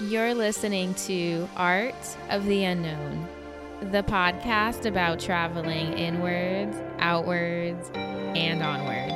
You're listening to Art of the Unknown, the podcast about traveling inwards, outwards, and onwards.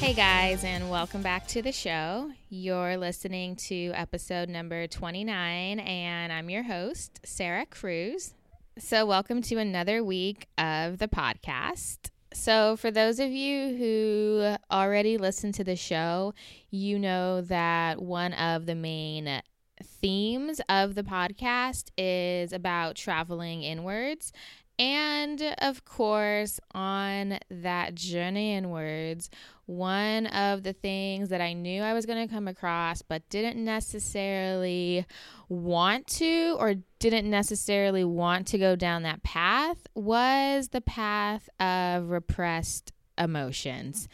Hey guys, and welcome back to the show. You're listening to episode number 29, and I'm your host, Sarah Cruz. So, welcome to another week of the podcast. So, for those of you who already listen to the show, you know that one of the main themes of the podcast is about traveling inwards. And of course, on that journey inwards, one of the things that I knew I was going to come across, but didn't necessarily want to or didn't necessarily want to go down that path was the path of repressed emotions.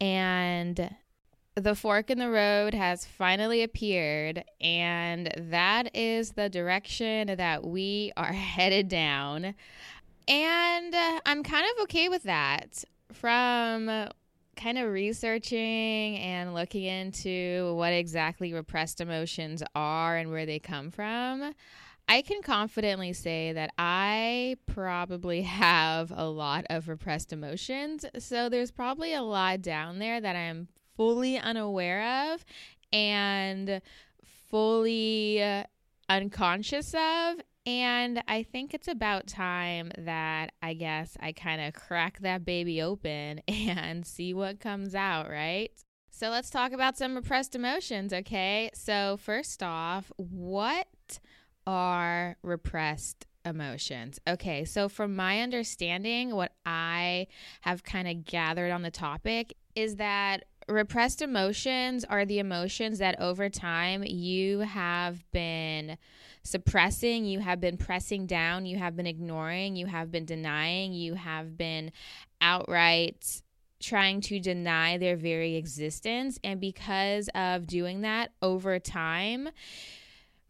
And the fork in the road has finally appeared, and that is the direction that we are headed down. And uh, I'm kind of okay with that. From kind of researching and looking into what exactly repressed emotions are and where they come from, I can confidently say that I probably have a lot of repressed emotions. So there's probably a lot down there that I'm fully unaware of and fully uh, unconscious of. And I think it's about time that I guess I kind of crack that baby open and see what comes out, right? So let's talk about some repressed emotions, okay? So, first off, what are repressed emotions? Okay, so from my understanding, what I have kind of gathered on the topic is that repressed emotions are the emotions that over time you have been suppressing, you have been pressing down, you have been ignoring, you have been denying, you have been outright trying to deny their very existence. And because of doing that over time,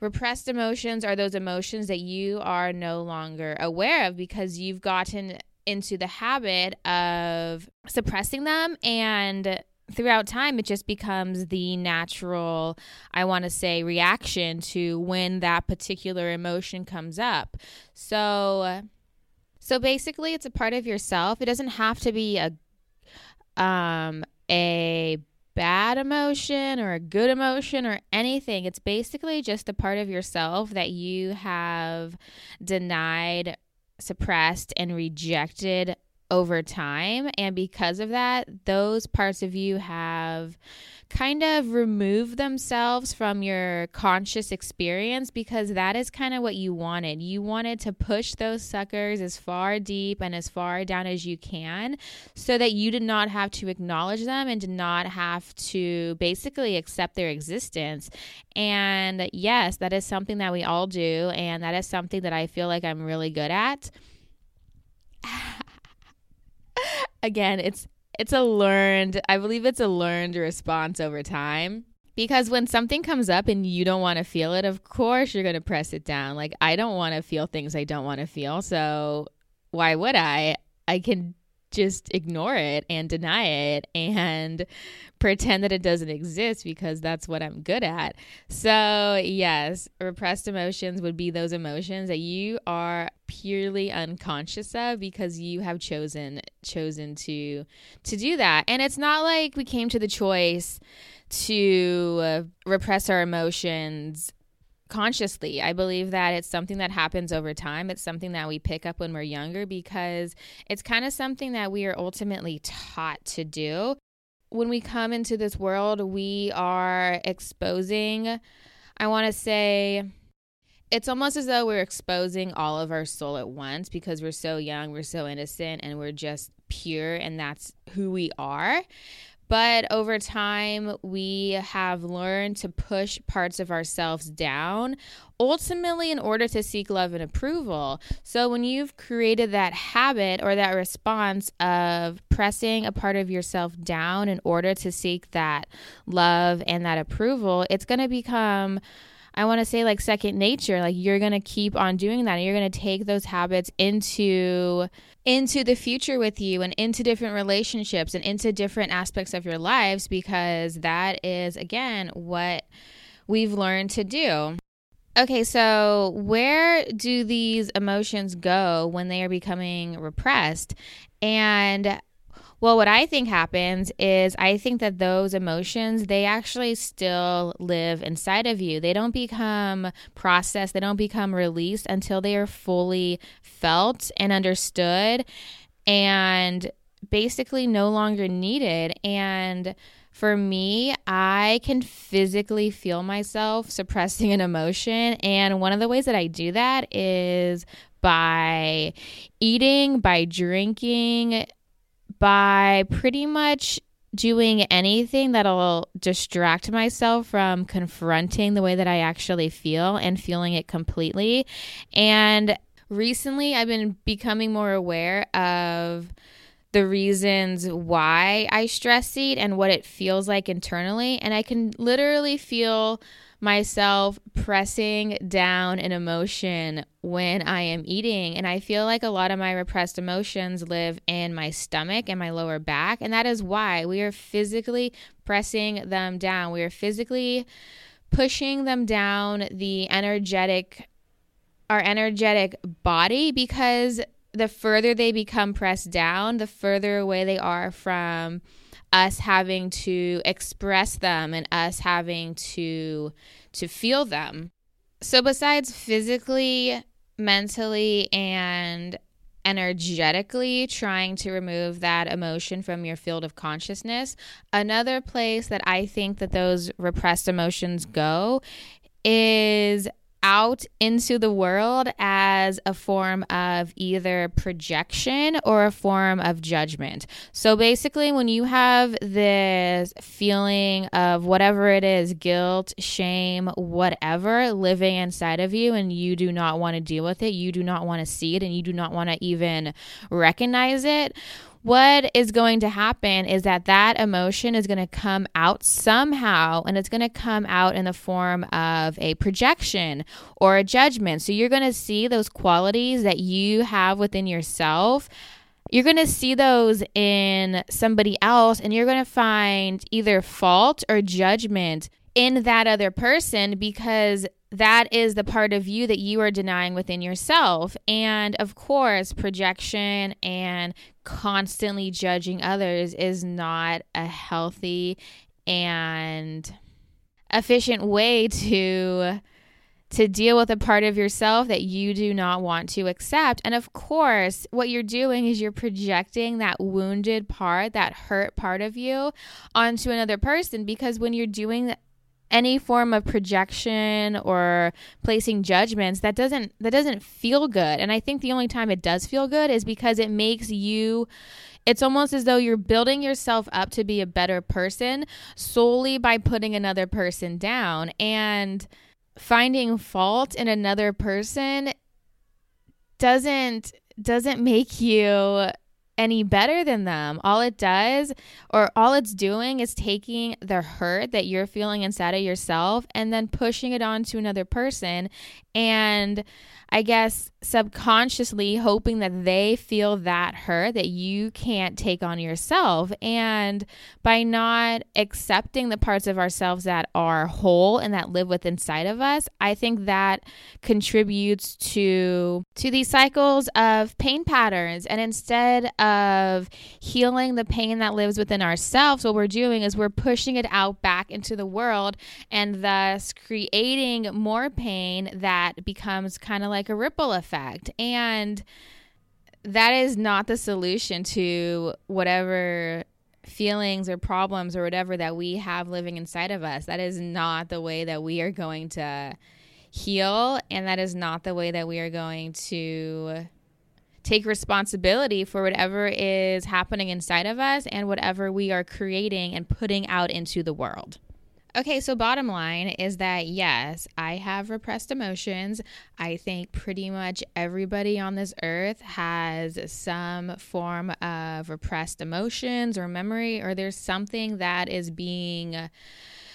repressed emotions are those emotions that you are no longer aware of because you've gotten into the habit of suppressing them and throughout time, it just becomes the natural, I want to say, reaction to when that particular emotion comes up. So, so basically, it's a part of yourself. It doesn't have to be a, um, a bad emotion or a good emotion or anything. It's basically just a part of yourself that you have denied, suppressed, and rejected over time. And because of that, those parts of you have kind of removed themselves from your conscious experience because that is kind of what you wanted. You wanted to push those suckers as far deep and as far down as you can so that you did not have to acknowledge them and did not have to basically accept their existence. And yes, that is something that we all do. And that is something that I feel like I'm really good at. Again, it's it's a learned, I believe it's a learned response over time. Because when something comes up and you don't want to feel it, of course you're going to press it down. Like, I don't want to feel things I don't want to feel. So, why would I? I can just ignore it and deny it and pretend that it doesn't exist because that's what I'm good at. So, yes, repressed emotions would be those emotions that you are purely unconscious of because you have chosen chosen to to do that. And it's not like we came to the choice to uh, repress our emotions consciously. I believe that it's something that happens over time. It's something that we pick up when we're younger because it's kind of something that we are ultimately taught to do. When we come into this world, we are exposing, I want to say, it's almost as though we're exposing all of our soul at once because we're so young, we're so innocent, and we're just pure, and that's who we are. But over time, we have learned to push parts of ourselves down, ultimately, in order to seek love and approval. So, when you've created that habit or that response of pressing a part of yourself down in order to seek that love and that approval, it's going to become. I want to say like second nature. Like you're going to keep on doing that and you're going to take those habits into into the future with you and into different relationships and into different aspects of your lives because that is, again, what we've learned to do. Okay, so where do these emotions go when they are becoming repressed? And well, what I think happens is I think that those emotions, they actually still live inside of you. They don't become processed, they don't become released until they are fully felt and understood and basically no longer needed. And for me, I can physically feel myself suppressing an emotion. And one of the ways that I do that is by eating, by drinking, by pretty much doing anything that'll distract myself from confronting the way that I actually feel and feeling it completely. And recently, I've been becoming more aware of the reasons why I stress eat and what it feels like internally. And I can literally feel myself pressing down an emotion when I am eating. And I feel like a lot of my repressed emotions live in my stomach and my lower back. And that is why we are physically pressing them down. We are physically pushing them down the energetic our energetic body because the further they become pressed down, the further away they are from us having to express them and us having to to feel them. So besides physically, mentally and energetically trying to remove that emotion from your field of consciousness, another place that I think that those repressed emotions go is out into the world as a form of either projection or a form of judgment. So basically, when you have this feeling of whatever it is guilt, shame, whatever living inside of you, and you do not want to deal with it, you do not want to see it, and you do not want to even recognize it what is going to happen is that that emotion is going to come out somehow and it's going to come out in the form of a projection or a judgment. So you're going to see those qualities that you have within yourself. You're going to see those in somebody else and you're going to find either fault or judgment in that other person because that is the part of you that you are denying within yourself. And of course, projection and constantly judging others is not a healthy and efficient way to to deal with a part of yourself that you do not want to accept. And of course, what you're doing is you're projecting that wounded part, that hurt part of you onto another person because when you're doing any form of projection or placing judgments that doesn't that doesn't feel good. And i think the only time it does feel good is because it makes you it's almost as though you're building yourself up to be a better person solely by putting another person down. And finding fault in another person doesn't doesn't make you any better than them. All it does, or all it's doing, is taking the hurt that you're feeling inside of yourself and then pushing it on to another person. And I guess subconsciously hoping that they feel that hurt that you can't take on yourself. And by not accepting the parts of ourselves that are whole and that live within inside of us, I think that contributes to to these cycles of pain patterns. And instead of healing the pain that lives within ourselves, what we're doing is we're pushing it out back into the world and thus creating more pain that becomes kind of like a ripple effect effect. And that is not the solution to whatever feelings or problems or whatever that we have living inside of us. That is not the way that we are going to heal. And that is not the way that we are going to take responsibility for whatever is happening inside of us and whatever we are creating and putting out into the world. Okay, so bottom line is that yes, I have repressed emotions. I think pretty much everybody on this earth has some form of repressed emotions or memory, or there's something that is being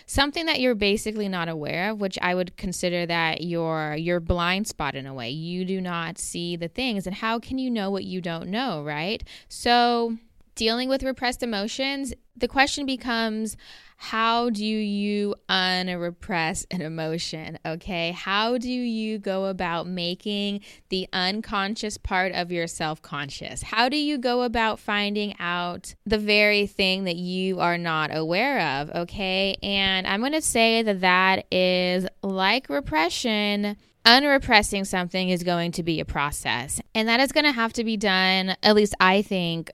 something that you're basically not aware of, which I would consider that your your blind spot in a way. You do not see the things and how can you know what you don't know, right? So, dealing with repressed emotions, the question becomes how do you unrepress an emotion? Okay. How do you go about making the unconscious part of yourself conscious? How do you go about finding out the very thing that you are not aware of? Okay. And I'm going to say that that is like repression unrepressing something is going to be a process. And that is going to have to be done, at least I think,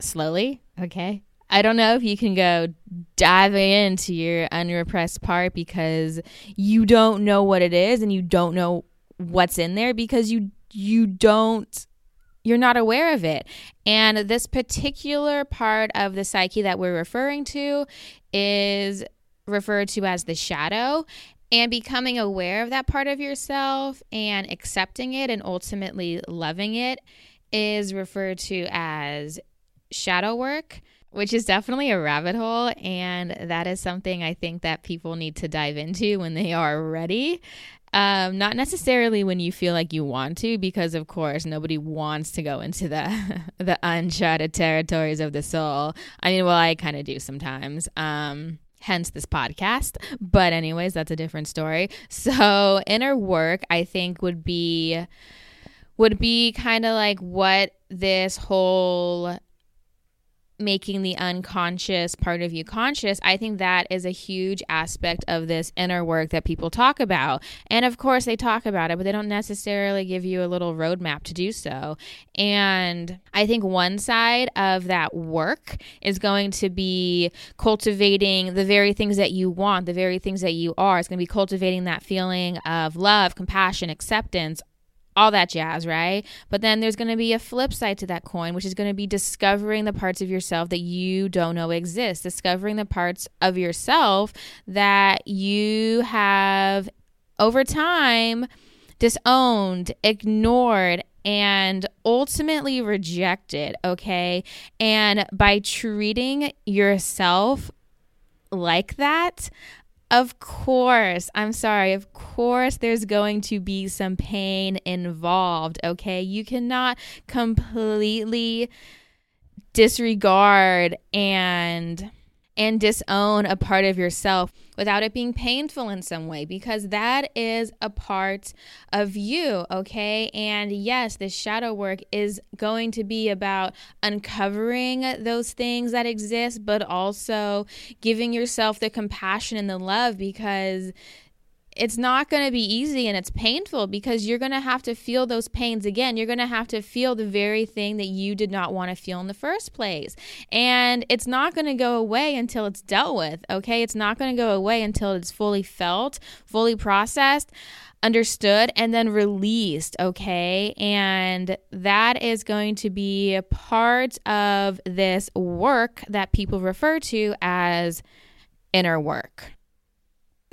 slowly. Okay. I don't know if you can go diving into your unrepressed part because you don't know what it is and you don't know what's in there because you you don't you're not aware of it. And this particular part of the psyche that we're referring to is referred to as the shadow. And becoming aware of that part of yourself and accepting it and ultimately loving it is referred to as shadow work which is definitely a rabbit hole. And that is something I think that people need to dive into when they are ready. Um, not necessarily when you feel like you want to, because of course nobody wants to go into the the uncharted territories of the soul. I mean, well, I kind of do sometimes. Um, hence this podcast. But anyways, that's a different story. So inner work, I think, would be would be kind of like what this whole making the unconscious part of you conscious, I think that is a huge aspect of this inner work that people talk about. And of course, they talk about it, but they don't necessarily give you a little roadmap to do so. And I think one side of that work is going to be cultivating the very things that you want, the very things that you are. It's going to be cultivating that feeling of love, compassion, acceptance, all that jazz, right? But then there's going to be a flip side to that coin, which is going to be discovering the parts of yourself that you don't know exist, discovering the parts of yourself that you have over time disowned, ignored, and ultimately rejected, okay? And by treating yourself like that, of course, I'm sorry. Of course, there's going to be some pain involved. Okay. You cannot completely disregard and and disown a part of yourself without it being painful in some way because that is a part of you, okay? And yes, this shadow work is going to be about uncovering those things that exist, but also giving yourself the compassion and the love because it's not going to be easy and it's painful because you're going to have to feel those pains again. You're going to have to feel the very thing that you did not want to feel in the first place. And it's not going to go away until it's dealt with, okay? It's not going to go away until it's fully felt, fully processed understood and then released, okay? And that is going to be a part of this work that people refer to as inner work.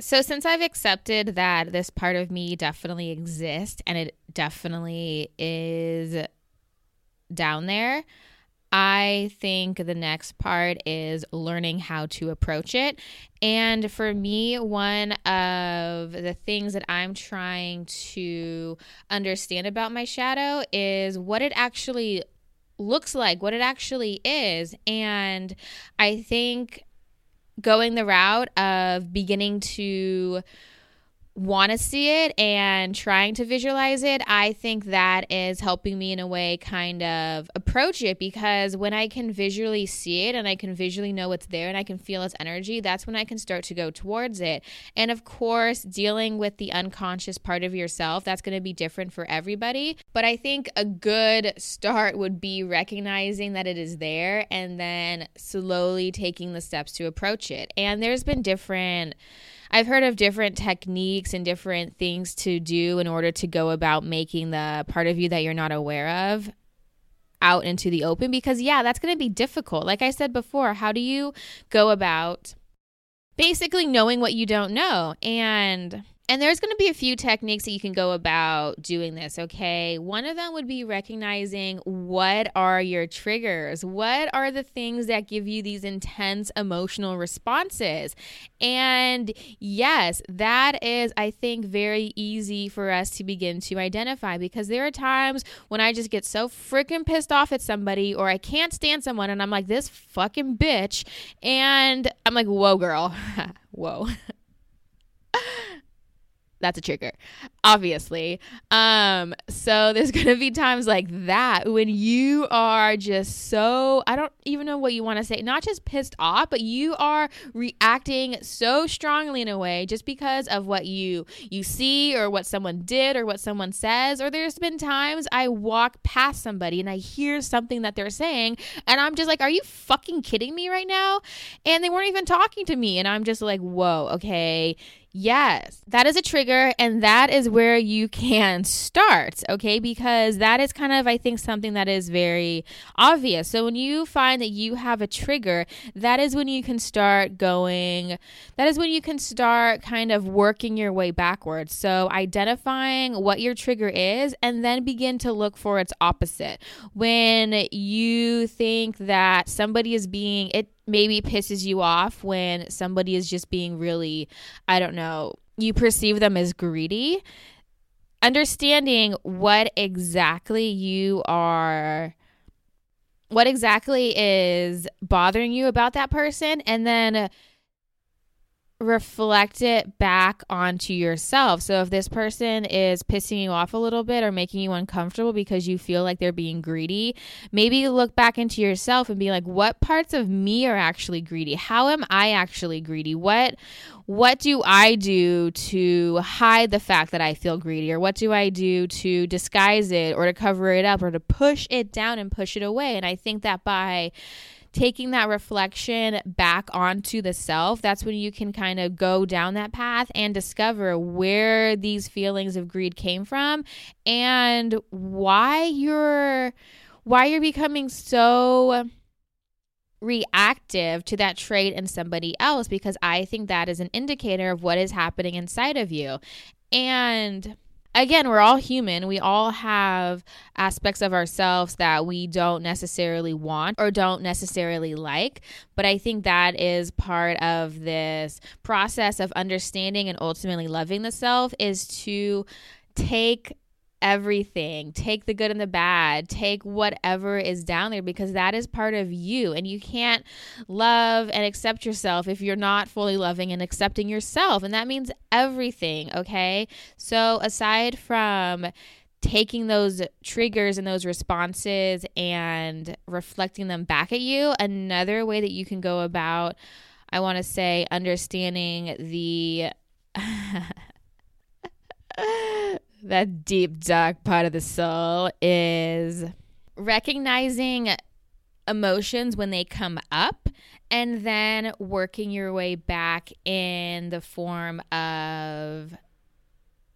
So, since I've accepted that this part of me definitely exists and it definitely is down there, I think the next part is learning how to approach it. And for me, one of the things that I'm trying to understand about my shadow is what it actually looks like, what it actually is. And I think going the route of beginning to want to see it and trying to visualize it, I think that is helping me in a way kind of approach it because when I can visually see it and I can visually know what's there and I can feel its energy, that's when I can start to go towards it. And of course, dealing with the unconscious part of yourself, that's going to be different for everybody. But I think a good start would be recognizing that it is there and then slowly taking the steps to approach it. And there's been different I've heard of different techniques and different things to do in order to go about making the part of you that you're not aware of out into the open because yeah, that's going to be difficult. Like I said before, how do you go about basically knowing what you don't know? And And there's going to be a few techniques that you can go about doing this, okay? One of them would be recognizing what are your triggers? What are the things that give you these intense emotional responses? And yes, that is, I think, very easy for us to begin to identify because there are times when I just get so freaking pissed off at somebody or I can't stand someone and I'm like, this fucking bitch. And I'm like, whoa, girl. whoa. That's a trigger obviously. Um so there's gonna be times like that when you are just so i don't even know what you want to say not just pissed off but you are reacting so strongly in a way just because of what you you see or what someone did or what someone says. Or there's been times i walk past somebody and i hear something that they're saying and i'm just like are you fucking kidding me right now? And they weren't even talking to me and i'm just like whoa okay Yes, that is a trigger, and that is where you can start, okay? Because that is kind of, I think, something that is very obvious. So when you find that you have a trigger, that is when you can start going, that is when you can start kind of working your way backwards. So identifying what your trigger is, and then begin to look for its opposite. When you think that somebody is being, it maybe pisses you off when somebody is just being really, I don't know, you perceive them as greedy. Understanding what exactly you are, what exactly is bothering you about that person, and then reflect it back onto yourself. So if this person is pissing you off a little bit or making you uncomfortable because you feel like they're being greedy, maybe look back into yourself and be like what parts of me are actually greedy? How am I actually greedy? What what do I do to hide the fact that I feel greedy or what do I do to disguise it or to cover it up or to push it down and push it away? And I think that by taking that reflection back onto the self, that's when you can kind of go down that path and discover where these feelings of greed came from and why you're why you're becoming so reactive to that trait in somebody else because I think that is an indicator of what is happening inside of you. And again, we're all human. We all have aspects of ourselves that we don't necessarily want or don't necessarily like. But I think that is part of this process of understanding and ultimately loving the self is to take everything. Take the good and the bad. Take whatever is down there because that is part of you. And you can't love and accept yourself if you're not fully loving and accepting yourself. And that means everything, okay? So, aside from taking those triggers and those responses and reflecting them back at you, another way that you can go about, I want to say, understanding the. that deep, dark part of the soul is recognizing emotions when they come up and then working your way back in the form of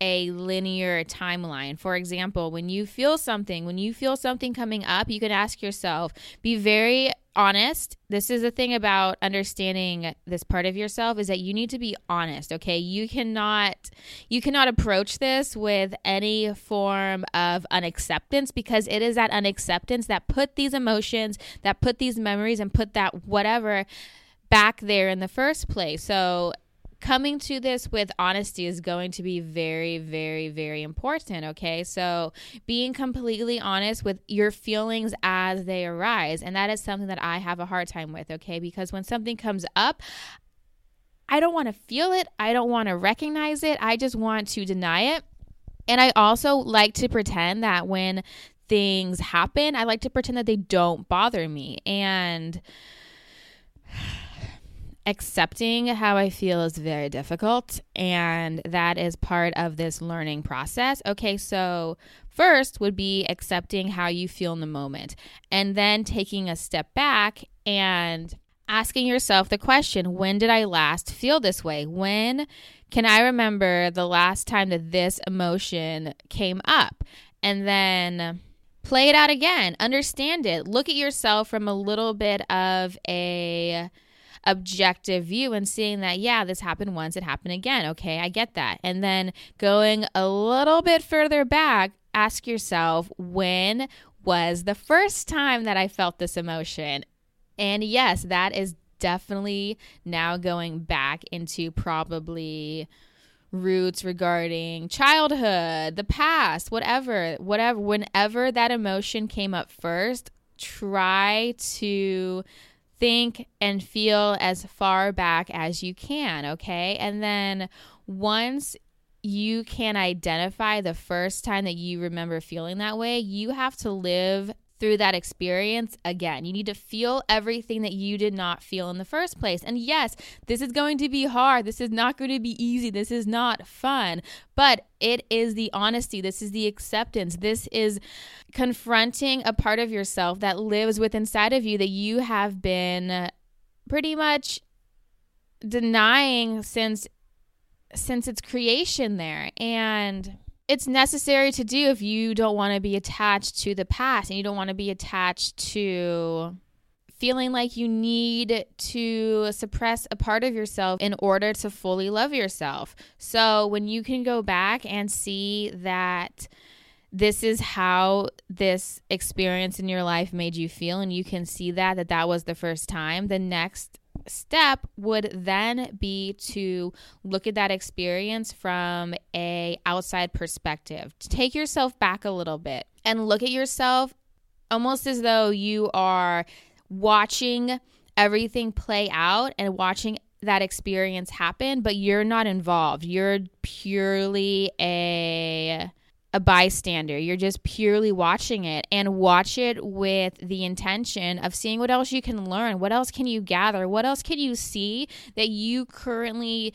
a linear timeline. For example, when you feel something, when you feel something coming up, you can ask yourself, be very honest. This is the thing about understanding this part of yourself is that you need to be honest, okay? You cannot you cannot approach this with any form of unacceptance because it is that unacceptance that put these emotions, that put these memories and put that whatever back there in the first place. So coming to this with honesty is going to be very, very, very important. Okay. So being completely honest with your feelings as they arise. And that is something that I have a hard time with. Okay. Because when something comes up, I don't want to feel it. I don't want to recognize it. I just want to deny it. And I also like to pretend that when things happen, I like to pretend that they don't bother me. And accepting how I feel is very difficult. And that is part of this learning process. Okay, so first would be accepting how you feel in the moment, and then taking a step back and asking yourself the question when did I last feel this way? When can I remember the last time that this emotion came up? And then play it out again, understand it, look at yourself from a little bit of a objective view and seeing that, yeah, this happened once, it happened again. Okay, I get that. And then going a little bit further back, ask yourself, when was the first time that I felt this emotion? And yes, that is definitely now going back into probably roots regarding childhood, the past, whatever, whatever, whenever that emotion came up first, try to think and feel as far back as you can, okay? And then once you can identify the first time that you remember feeling that way, you have to live through that experience again. You need to feel everything that you did not feel in the first place. And yes, this is going to be hard. This is not going to be easy. This is not fun. But it is the honesty. This is the acceptance. This is confronting a part of yourself that lives within inside of you that you have been pretty much denying since since its creation there. And it's necessary to do if you don't want to be attached to the past and you don't want to be attached to feeling like you need to suppress a part of yourself in order to fully love yourself. So when you can go back and see that this is how this experience in your life made you feel and you can see that that that was the first time, the next step would then be to look at that experience from a outside perspective. Take yourself back a little bit and look at yourself almost as though you are watching everything play out and watching that experience happen, but you're not involved. You're purely a a bystander. You're just purely watching it and watch it with the intention of seeing what else you can learn. What else can you gather? What else can you see that you currently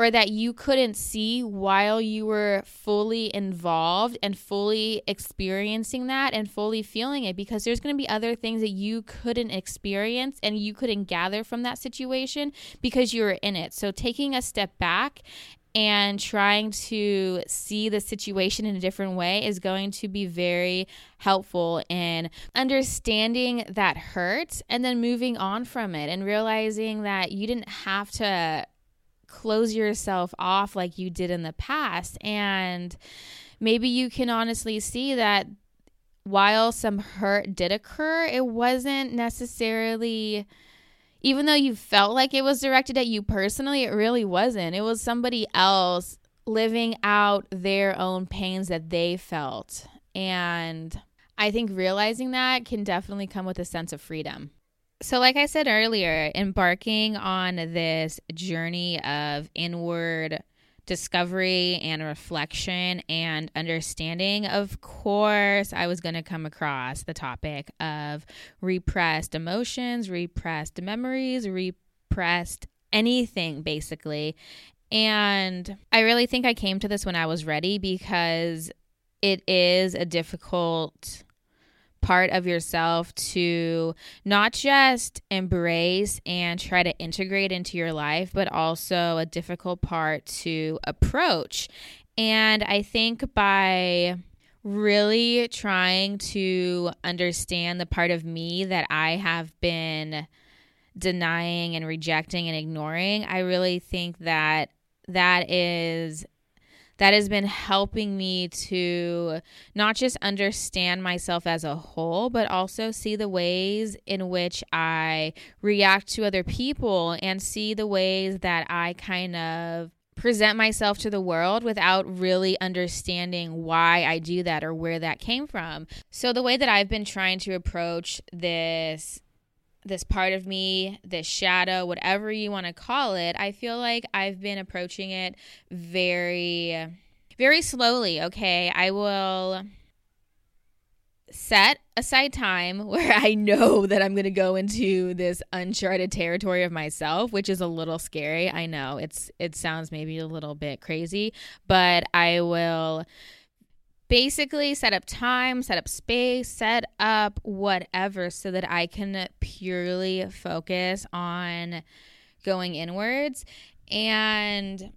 or that you couldn't see while you were fully involved and fully experiencing that and fully feeling it because there's going to be other things that you couldn't experience and you couldn't gather from that situation because you were in it. So taking a step back and trying to see the situation in a different way is going to be very helpful in understanding that hurt and then moving on from it and realizing that you didn't have to close yourself off like you did in the past. And maybe you can honestly see that while some hurt did occur it wasn't necessarily even though you felt like it was directed at you personally, it really wasn't. It was somebody else living out their own pains that they felt. And I think realizing that can definitely come with a sense of freedom. So, like I said earlier, embarking on this journey of inward discovery and reflection and understanding, of course, I was going to come across the topic of repressed emotions, repressed memories, repressed anything basically. And I really think I came to this when I was ready because it is a difficult part of yourself to not just embrace and try to integrate into your life, but also a difficult part to approach. And I think by really trying to understand the part of me that I have been denying and rejecting and ignoring, I really think that that is that has been helping me to not just understand myself as a whole, but also see the ways in which I react to other people and see the ways that I kind of present myself to the world without really understanding why I do that or where that came from. So, the way that I've been trying to approach this this part of me, this shadow, whatever you want to call it, I feel like I've been approaching it very, very slowly. Okay. I will set aside time where I know that I'm going to go into this uncharted territory of myself, which is a little scary. I know it's it sounds maybe a little bit crazy, but I will basically set up time, set up space, set up whatever so that I can purely focus on going inwards. And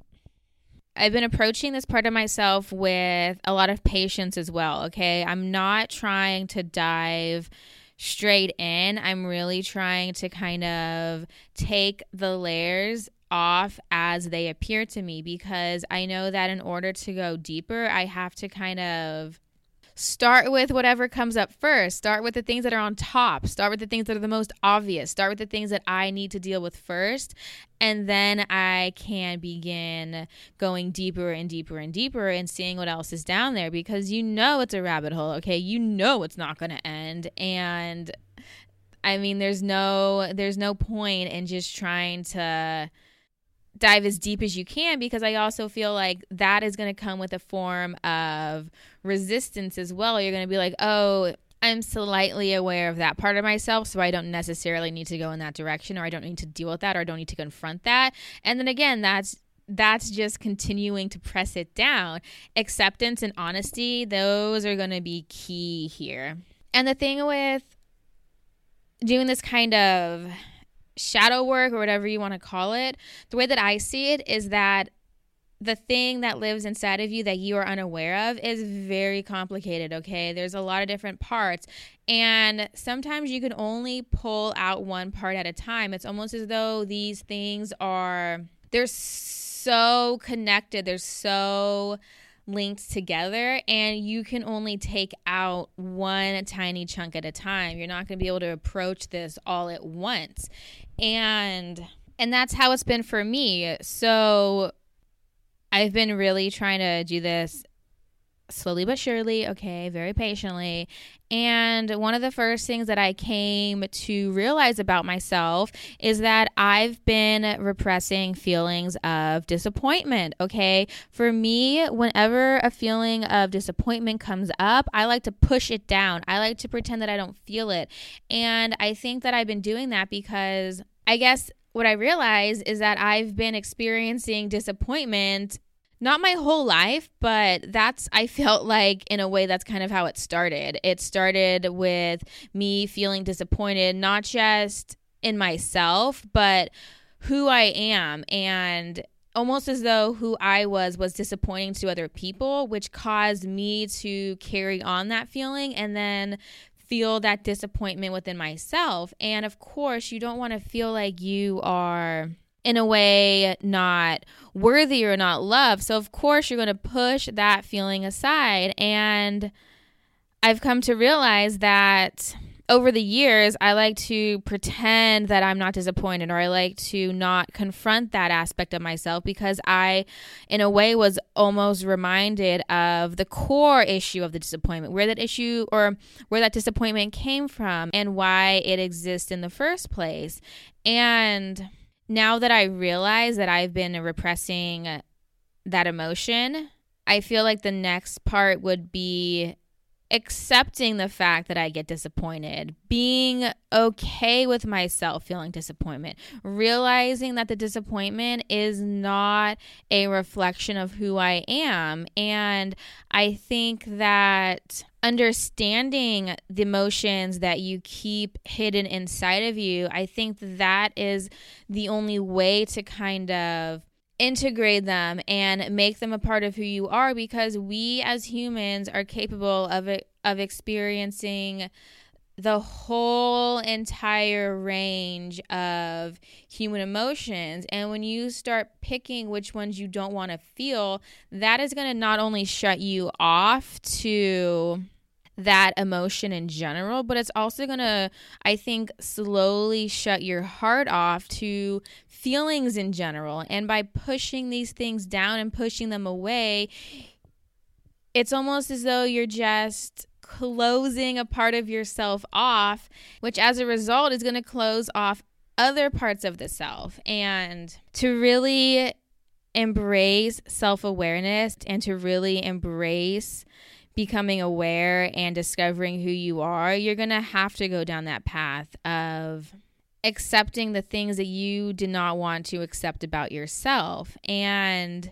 I've been approaching this part of myself with a lot of patience as well. Okay. I'm not trying to dive straight in. I'm really trying to kind of take the layers off as they appear to me because I know that in order to go deeper, I have to kind of start with whatever comes up first. Start with the things that are on top. Start with the things that are the most obvious. Start with the things that I need to deal with first. And then I can begin going deeper and deeper and deeper and seeing what else is down there because you know it's a rabbit hole, okay? You know it's not going to end. And I mean, there's no there's no point in just trying to dive as deep as you can because I also feel like that is going to come with a form of resistance as well. You're going to be like, oh, I'm slightly aware of that part of myself, so I don't necessarily need to go in that direction, or I don't need to deal with that, or I don't need to confront that. And then again, that's that's just continuing to press it down. Acceptance and honesty, those are going to be key here. And the thing with doing this kind of shadow work or whatever you want to call it, the way that I see it is that the thing that lives inside of you that you are unaware of is very complicated, okay? There's a lot of different parts, and sometimes you can only pull out one part at a time. It's almost as though these things are they're so connected. They're so linked together and you can only take out one tiny chunk at a time. You're not going to be able to approach this all at once. And and that's how it's been for me. So I've been really trying to do this slowly but surely, okay, very patiently. And one of the first things that I came to realize about myself is that I've been repressing feelings of disappointment, okay? For me, whenever a feeling of disappointment comes up, I like to push it down. I like to pretend that I don't feel it. And I think that I've been doing that because I guess what I realize is that I've been experiencing disappointment not my whole life, but that's, I felt like in a way that's kind of how it started. It started with me feeling disappointed, not just in myself, but who I am. And almost as though who I was was disappointing to other people, which caused me to carry on that feeling and then feel that disappointment within myself. And of course, you don't want to feel like you are in a way not worthy or not loved. So, of course, you're going to push that feeling aside. And I've come to realize that over the years, I like to pretend that I'm not disappointed or I like to not confront that aspect of myself because I, in a way, was almost reminded of the core issue of the disappointment, where that issue or where that disappointment came from and why it exists in the first place. And now that I realize that I've been repressing that emotion, I feel like the next part would be accepting the fact that I get disappointed, being okay with myself feeling disappointment, realizing that the disappointment is not a reflection of who I am. And I think that understanding the emotions that you keep hidden inside of you, I think that is the only way to kind of integrate them and make them a part of who you are because we as humans are capable of of experiencing the whole entire range of human emotions. And when you start picking which ones you don't want to feel, that is going to not only shut you off to that emotion in general, but it's also going to, I think, slowly shut your heart off to feelings in general. And by pushing these things down and pushing them away, it's almost as though you're just closing a part of yourself off, which as a result is going to close off other parts of the self. And to really embrace self awareness and to really embrace becoming aware and discovering who you are, you're going to have to go down that path of accepting the things that you did not want to accept about yourself. And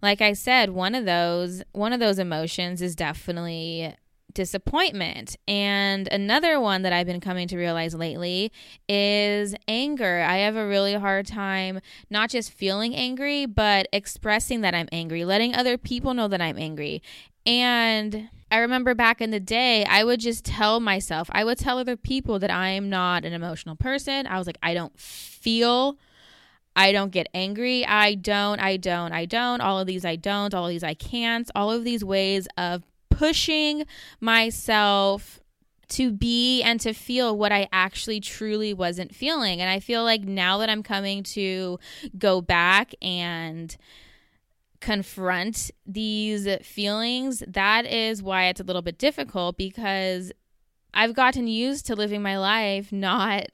like I said, one of those one of those emotions is definitely disappointment. And another one that I've been coming to realize lately is anger. I have a really hard time not just feeling angry, but expressing that I'm angry, letting other people know that I'm angry. And I remember back in the day, I would just tell myself, I would tell other people that I am not an emotional person. I was like, I don't feel. I don't get angry. I don't, I don't, I don't. All of these I don't. All of these I can't. All of these ways of pushing myself to be and to feel what I actually truly wasn't feeling. And I feel like now that I'm coming to go back and confront these feelings, that is why it's a little bit difficult because I've gotten used to living my life not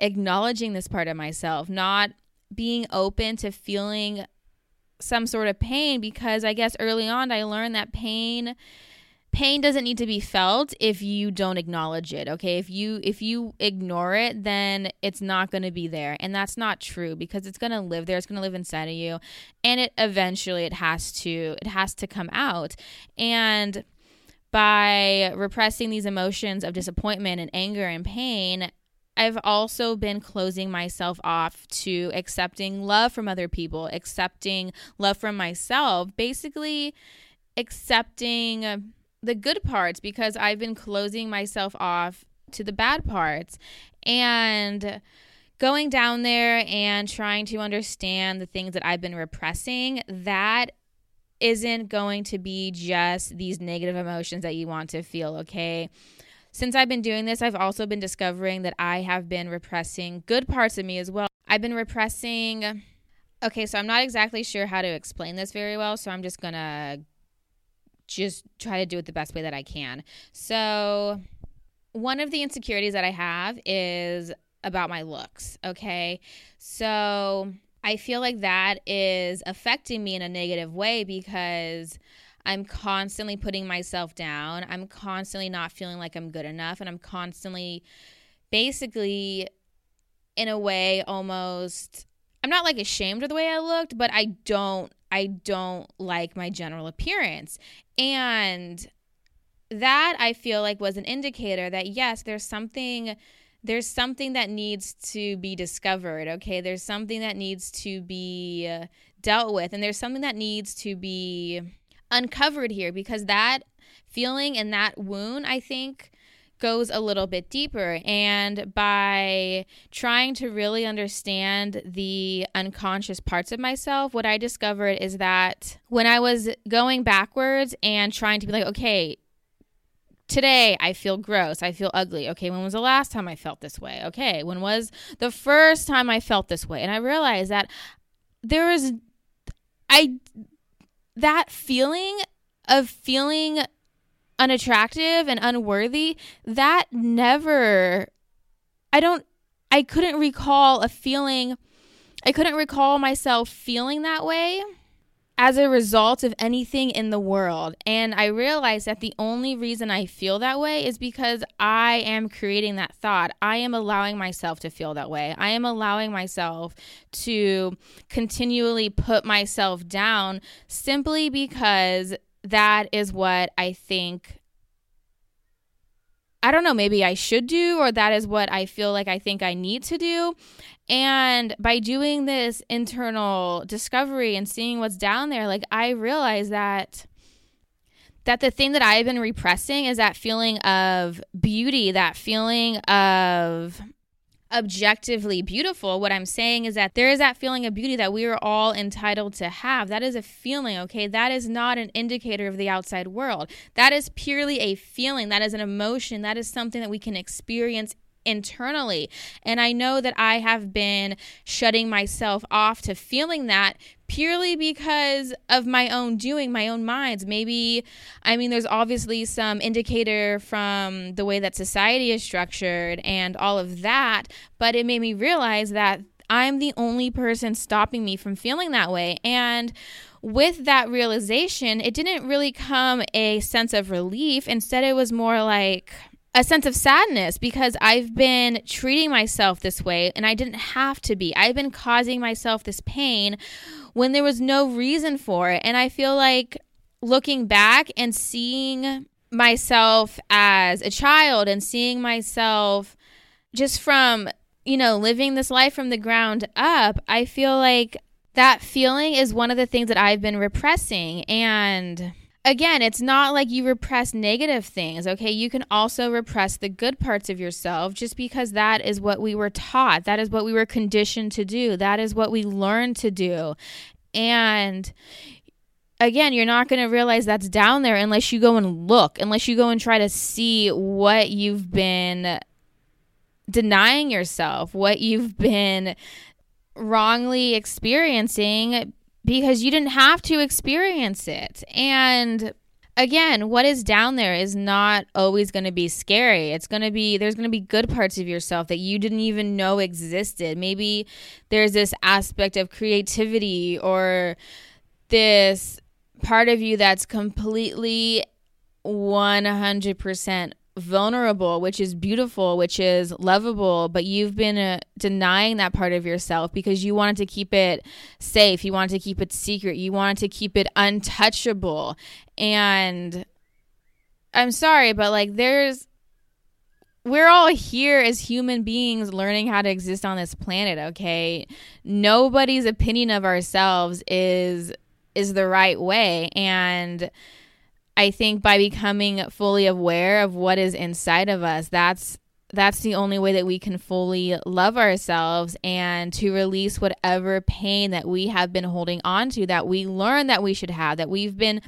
acknowledging this part of myself, not being open to feeling some sort of pain because I guess early on I learned that pain pain doesn't need to be felt if you don't acknowledge it okay? If you if you ignore it then it's not going to be there. And that's not true because it's going to live there it's going to live inside of you and it eventually it has to it has to come out. And by repressing these emotions of disappointment and anger and pain I've also been closing myself off to accepting love from other people, accepting love from myself, basically accepting the good parts because I've been closing myself off to the bad parts. And going down there and trying to understand the things that I've been repressing, that isn't going to be just these negative emotions that you want to feel, okay? Since I've been doing this, I've also been discovering that I have been repressing good parts of me as well. I've been repressing. Okay, so I'm not exactly sure how to explain this very well, so I'm just gonna just try to do it the best way that I can. So, one of the insecurities that I have is about my looks, okay? So, I feel like that is affecting me in a negative way because I'm constantly putting myself down. I'm constantly not feeling like I'm good enough. And I'm constantly, basically, in a way, almost, I'm not like ashamed of the way I looked, but I don't, I don't like my general appearance. And that I feel like was an indicator that, yes, there's something there's something that needs to be discovered okay there's something that needs to be uh, dealt with and there's something that needs to be uncovered here because that feeling and that wound, I think, goes a little bit deeper. And by trying to really understand the unconscious parts of myself, what I discovered is that when I was going backwards and trying to be like, okay, today I feel gross. I feel ugly. Okay, when was the last time I felt this way? Okay, when was the first time I felt this way? And I realized that there is I that feeling of feeling unattractive and unworthy, that never, I don't, I couldn't recall a feeling, I couldn't recall myself feeling that way as a result of anything in the world. And I realized that the only reason I feel that way is because I am creating that thought. I am allowing myself to feel that way. I am allowing myself to continually put myself down simply because that is what I think I don't know, maybe I should do, or that is what I feel like I think I need to do. And by doing this internal discovery and seeing what's down there, like I realized that that the thing that I've been repressing is that feeling of beauty, that feeling of objectively beautiful. What I'm saying is that there is that feeling of beauty that we are all entitled to have. That is a feeling, okay? That is not an indicator of the outside world. That is purely a feeling. That is an emotion. That is something that we can experience internally. And I know that I have been shutting myself off to feeling that purely because of my own doing, my own minds. Maybe, I mean, there's obviously some indicator from the way that society is structured and all of that, but it made me realize that I'm the only person stopping me from feeling that way. And with that realization, it didn't really come a sense of relief. Instead, it was more like, a sense of sadness because I've been treating myself this way and I didn't have to be. I've been causing myself this pain when there was no reason for it. And I feel like looking back and seeing myself as a child and seeing myself just from, you know, living this life from the ground up, I feel like that feeling is one of the things that I've been repressing. And again, it's not like you repress negative things, okay? You can also repress the good parts of yourself just because that is what we were taught. That is what we were conditioned to do. That is what we learned to do. And again, you're not going to realize that's down there unless you go and look, unless you go and try to see what you've been denying yourself, what you've been wrongly experiencing because you didn't have to experience it. And again, what is down there is not always going to be scary. It's going to be, there's going to be good parts of yourself that you didn't even know existed. Maybe there's this aspect of creativity or this part of you that's completely 100% vulnerable, which is beautiful, which is lovable, but you've been uh, denying that part of yourself because you wanted to keep it safe. You wanted to keep it secret. You wanted to keep it untouchable. And I'm sorry, but like there's we're all here as human beings learning how to exist on this planet, okay? Nobody's opinion of ourselves is is the right way and I think by becoming fully aware of what is inside of us, that's that's the only way that we can fully love ourselves and to release whatever pain that we have been holding on to that we learned that we should have that we've been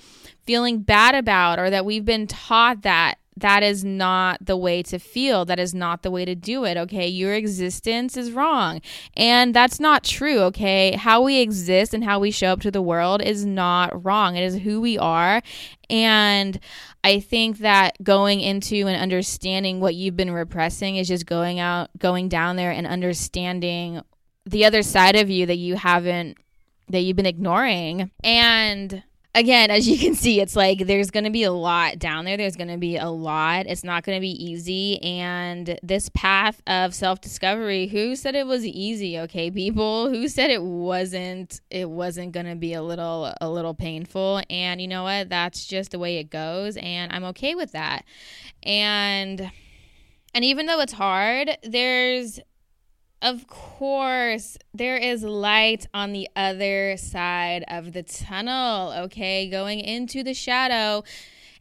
feeling bad about or that we've been taught that that is not the way to feel. That is not the way to do it. Okay. Your existence is wrong. And that's not true. Okay. How we exist and how we show up to the world is not wrong. It is who we are. And I think that going into and understanding what you've been repressing is just going out, going down there and understanding the other side of you that you haven't, that you've been ignoring. And again, as you can see, it's like there's going to be a lot down there. There's going to be a lot. It's not going to be easy. And this path of self discovery, who said it was easy? Okay, people, who said it wasn't? It wasn't going to be a little, a little painful. And you know what? That's just the way it goes. And I'm okay with that. And, and even though it's hard, there's of course, there is light on the other side of the tunnel, okay? Going into the shadow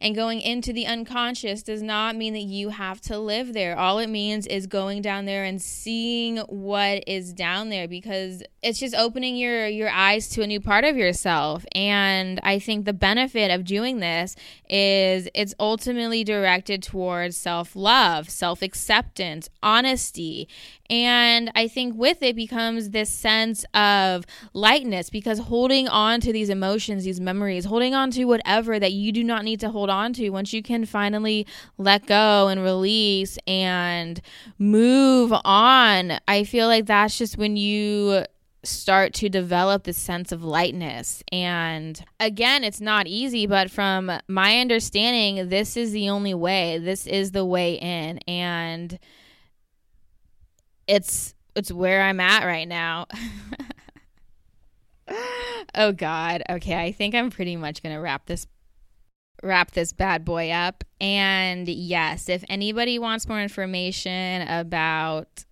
and going into the unconscious does not mean that you have to live there. All it means is going down there and seeing what is down there because it's just opening your your eyes to a new part of yourself. And I think the benefit of doing this is it's ultimately directed towards self-love, self-acceptance, honesty, and I think with it becomes this sense of lightness because holding on to these emotions, these memories, holding on to whatever that you do not need to hold on to, once you can finally let go and release and move on, I feel like that's just when you start to develop this sense of lightness. And again, it's not easy, but from my understanding, this is the only way. This is the way in. And it's it's where I'm at right now. oh god. Okay, I think I'm pretty much going to wrap this wrap this bad boy up. And yes, if anybody wants more information about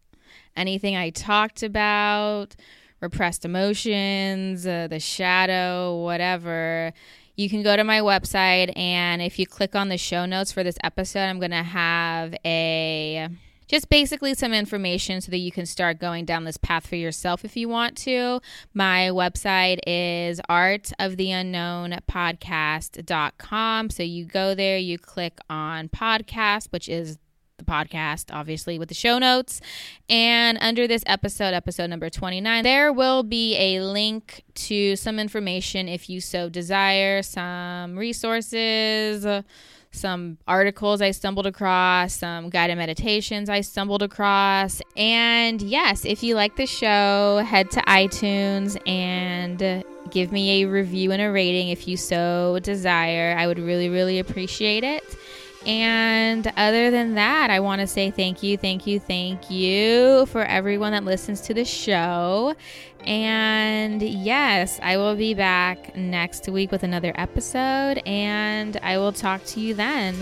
anything I talked about, repressed emotions, uh, the shadow, whatever, you can go to my website and if you click on the show notes for this episode, I'm going to have a just basically some information so that you can start going down this path for yourself if you want to. My website is artoftheunknownpodcast.com. So you go there, you click on podcast, which is the podcast, obviously, with the show notes. And under this episode, episode number 29, there will be a link to some information if you so desire, some resources some articles I stumbled across, some guided meditations I stumbled across. And yes, if you like the show, head to iTunes and give me a review and a rating if you so desire. I would really, really appreciate it. And other than that, I want to say thank you, thank you, thank you for everyone that listens to the show. And yes, I will be back next week with another episode, and I will talk to you then.